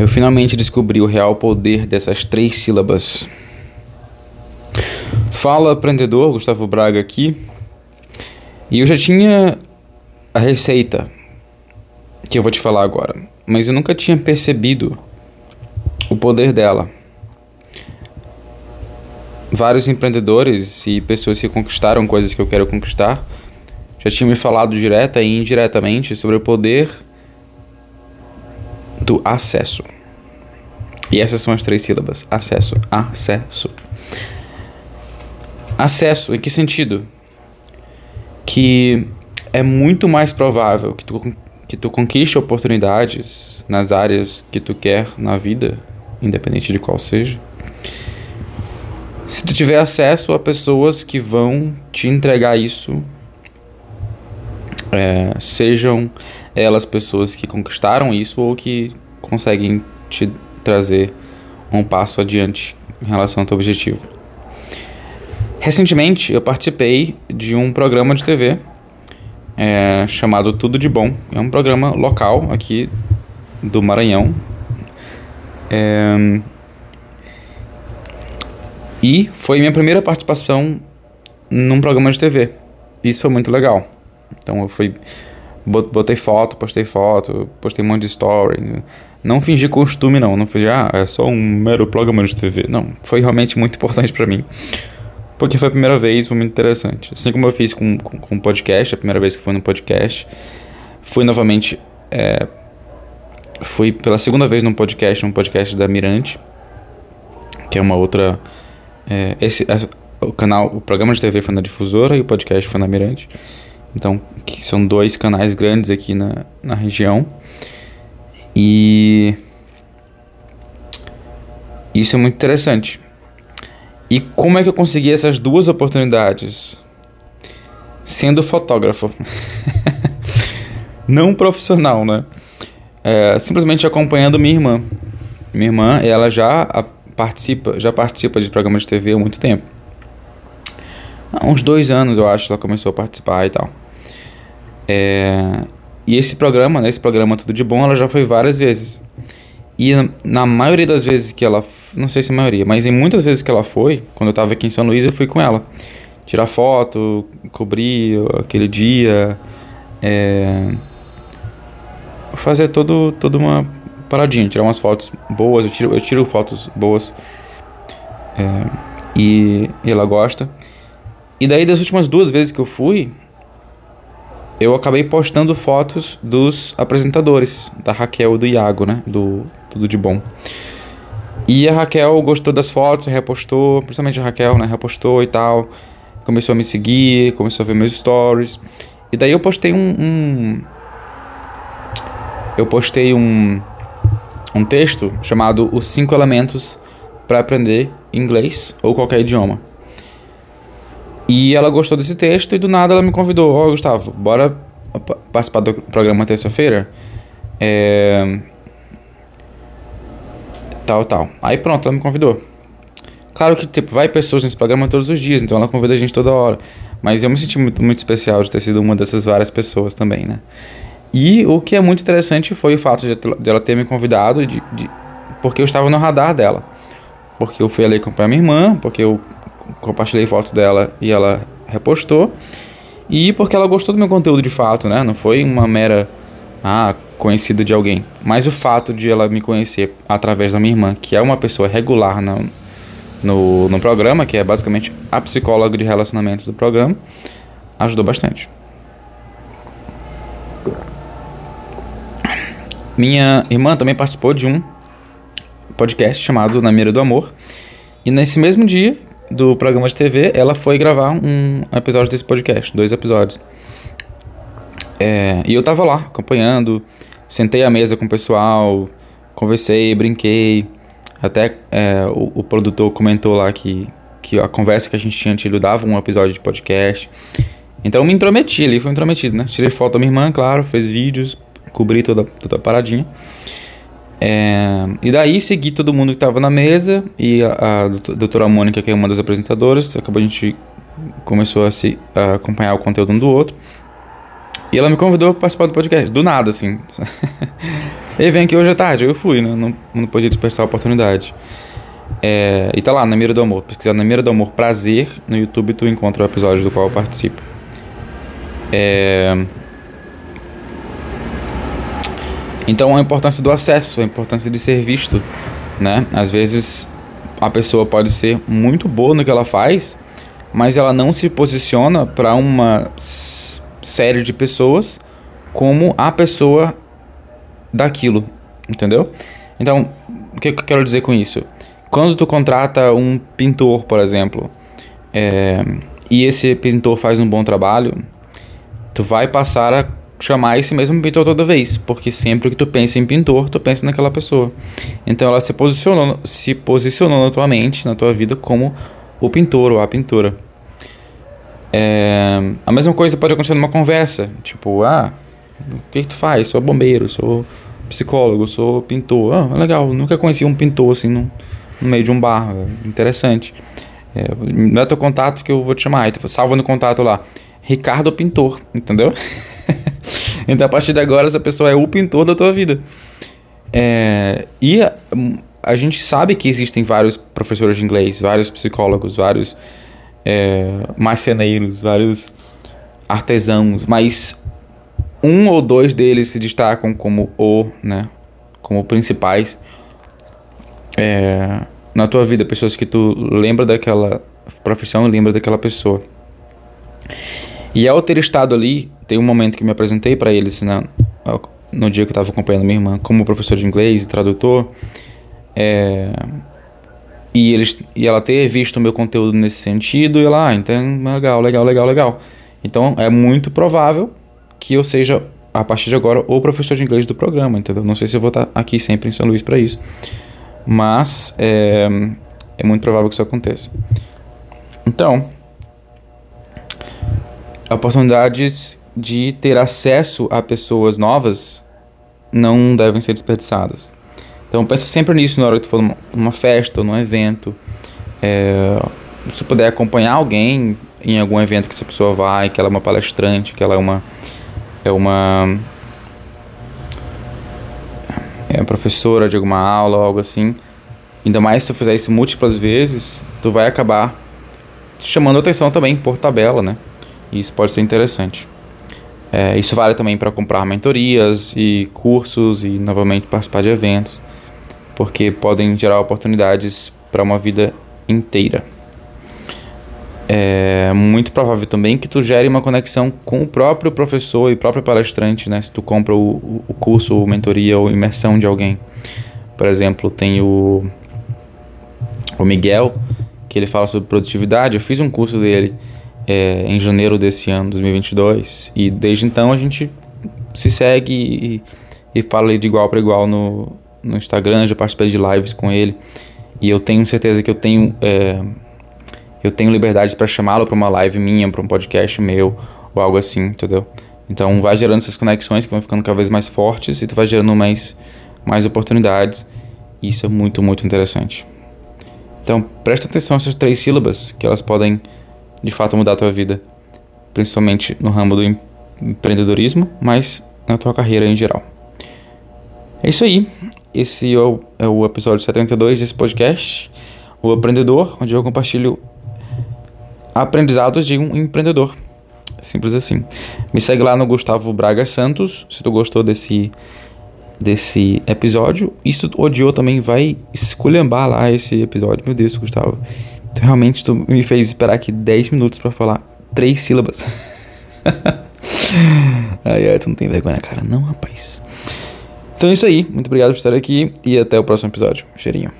Eu finalmente descobri o real poder dessas três sílabas. Fala, aprendedor, Gustavo Braga aqui. E eu já tinha a receita que eu vou te falar agora, mas eu nunca tinha percebido o poder dela. Vários empreendedores e pessoas que conquistaram coisas que eu quero conquistar já tinham me falado direta e indiretamente sobre o poder do acesso. E essas são as três sílabas: acesso, acesso. Acesso, em que sentido? Que é muito mais provável que tu, que tu conquiste oportunidades nas áreas que tu quer na vida, independente de qual seja, se tu tiver acesso a pessoas que vão te entregar isso, é, sejam elas pessoas que conquistaram isso ou que conseguem te trazer um passo adiante em relação ao teu objetivo. Recentemente eu participei de um programa de TV é, chamado Tudo de Bom. É um programa local aqui do Maranhão. É, e foi minha primeira participação num programa de TV. Isso foi muito legal. Então eu fui botei foto, postei foto, postei um monte de story. Não fingi costume não, não fingi, ah, é só um mero programa de TV. Não, foi realmente muito importante para mim. Porque foi a primeira vez, foi muito interessante. Assim como eu fiz com, com, com podcast, a primeira vez que fui no podcast. Fui novamente, é, fui pela segunda vez num podcast, num podcast da Mirante, que é uma outra... É, esse, essa, o canal, o programa de TV foi na Difusora e o podcast foi na Mirante. Então, que são dois canais grandes aqui na, na região. E isso é muito interessante. E como é que eu consegui essas duas oportunidades? Sendo fotógrafo. Não profissional, né? É, simplesmente acompanhando minha irmã. Minha irmã, ela já participa, já participa de programa de TV há muito tempo. Há uns dois anos, eu acho, ela começou a participar e tal. É, e esse programa, né, esse programa Tudo de Bom, ela já foi várias vezes. E na maioria das vezes que ela. Não sei se é a maioria, mas em muitas vezes que ela foi, quando eu tava aqui em São Luís, eu fui com ela. Tirar foto, cobrir aquele dia. É, fazer todo, toda uma paradinha, tirar umas fotos boas. Eu tiro, eu tiro fotos boas. É, e, e ela gosta. E daí, das últimas duas vezes que eu fui, eu acabei postando fotos dos apresentadores, da Raquel e do Iago, né? Do Tudo de Bom. E a Raquel gostou das fotos, repostou, principalmente a Raquel, né? Repostou e tal. Começou a me seguir, começou a ver meus stories. E daí eu postei um. um eu postei um, um texto chamado Os Cinco Elementos para Aprender Inglês ou qualquer idioma. E ela gostou desse texto e do nada ela me convidou: Ó, oh, Gustavo, bora participar do programa terça-feira? É. Tal, tal. Aí pronto, ela me convidou. Claro que, tipo, vai pessoas nesse programa todos os dias, então ela convida a gente toda hora. Mas eu me senti muito, muito especial de ter sido uma dessas várias pessoas também, né? E o que é muito interessante foi o fato de, de ela ter me convidado, de, de, porque eu estava no radar dela. Porque eu fui ali acompanhar minha irmã, porque eu compartilhei fotos dela e ela repostou. E porque ela gostou do meu conteúdo de fato, né? Não foi uma mera ah, conhecida de alguém. Mas o fato de ela me conhecer através da minha irmã, que é uma pessoa regular no, no, no programa, que é basicamente a psicóloga de relacionamentos do programa, ajudou bastante. Minha irmã também participou de um podcast chamado Na Mira do Amor. E nesse mesmo dia do programa de TV, ela foi gravar um episódio desse podcast, dois episódios. É, e eu tava lá, acompanhando, sentei à mesa com o pessoal, conversei, brinquei. Até é, o, o, produtor comentou lá que, que a conversa que a gente tinha tido dava um episódio de podcast. Então eu me intrometi ali, foi intrometido, né? Tirei foto da minha irmã, claro, fez vídeos, cobri toda, toda a paradinha. É, e daí segui todo mundo que estava na mesa e a, a doutora Mônica, que é uma das apresentadoras, acabou a gente começou a se a acompanhar o conteúdo um do outro. E ela me convidou para participar do podcast, do nada, assim. e vem aqui hoje à tarde, eu fui, né? Não, não podia dispersar a oportunidade. É, e tá lá, na Mira do Amor. Pesquisar na Mira do Amor Prazer no YouTube, tu encontra o episódio do qual eu participo. É... Então a importância do acesso, a importância de ser visto, né? Às vezes a pessoa pode ser muito boa no que ela faz, mas ela não se posiciona para uma série de pessoas como a pessoa daquilo, entendeu? Então, o que eu quero dizer com isso? Quando tu contrata um pintor, por exemplo, é, e esse pintor faz um bom trabalho, tu vai passar a chamar esse mesmo pintor toda vez, porque sempre que tu pensa em pintor, tu pensa naquela pessoa. Então ela se posicionou, se posicionou na tua mente, na tua vida como o pintor ou a pintora. É, a mesma coisa pode acontecer numa conversa, tipo, ah, o que, que tu faz? Sou bombeiro, sou psicólogo, sou pintor. Ah, legal, nunca conheci um pintor assim no, no meio de um bar, interessante. É, não é teu contato que eu vou te chamar, aí tu salva no contato lá, Ricardo Pintor, entendeu? então a partir de agora essa pessoa é o pintor da tua vida. É, e a, a gente sabe que existem vários professores de inglês, vários psicólogos, vários é, marceneiros, vários artesãos, mas um ou dois deles se destacam como o, né, como principais é, na tua vida, pessoas que tu lembra daquela profissão e lembra daquela pessoa. E ao ter estado ali, tem um momento que me apresentei para eles, né, no dia que eu estava acompanhando minha irmã, como professor de inglês e tradutor, é, e, eles, e ela ter visto o meu conteúdo nesse sentido, e ela, ah, então legal, legal, legal, legal. Então é muito provável que eu seja, a partir de agora, o professor de inglês do programa, entendeu? Não sei se eu vou estar aqui sempre em São Luís para isso. Mas é, é muito provável que isso aconteça. Então, oportunidades de ter acesso a pessoas novas não devem ser desperdiçadas. Então pense sempre nisso na hora que tu for numa, festa ou num evento. É, se puder acompanhar alguém em algum evento que essa pessoa vai, que ela é uma palestrante, que ela é uma é uma é professora de alguma aula ou algo assim. Ainda mais se tu fizer isso múltiplas vezes, tu vai acabar chamando atenção também por tabela, né? E isso pode ser interessante. É, isso vale também para comprar mentorias e cursos e novamente participar de eventos porque podem gerar oportunidades para uma vida inteira. É muito provável também que tu gere uma conexão com o próprio professor e próprio palestrante, né? Se tu compra o, o curso, ou mentoria ou imersão de alguém. Por exemplo, tem o, o Miguel, que ele fala sobre produtividade. Eu fiz um curso dele é, em janeiro desse ano, 2022, e desde então a gente se segue e, e fala de igual para igual no, no Instagram, já participei de lives com ele. E eu tenho certeza que eu tenho é, eu tenho liberdade para chamá-lo para uma live minha, para um podcast meu ou algo assim, entendeu? Então vai gerando essas conexões que vão ficando cada vez mais fortes e tu vai gerando mais mais oportunidades. Isso é muito, muito interessante. Então, presta atenção nessas três sílabas, que elas podem de fato mudar a tua vida, principalmente no ramo do empreendedorismo, mas na tua carreira em geral. É isso aí. Esse é o, é episódio 72 desse podcast, O Aprendedor, onde eu compartilho aprendizados de um empreendedor. Simples assim. Me segue lá no Gustavo Braga Santos, se tu gostou desse desse episódio. Tu odiou também, vai esculhambar lá esse episódio. Meu Deus, Gustavo. Realmente tu me fez esperar aqui 10 minutos para falar três sílabas. ai, ai, tu não tem vergonha cara, não, rapaz. Então é isso aí. Muito obrigado por estar aqui e até o próximo episódio. Cheirinho.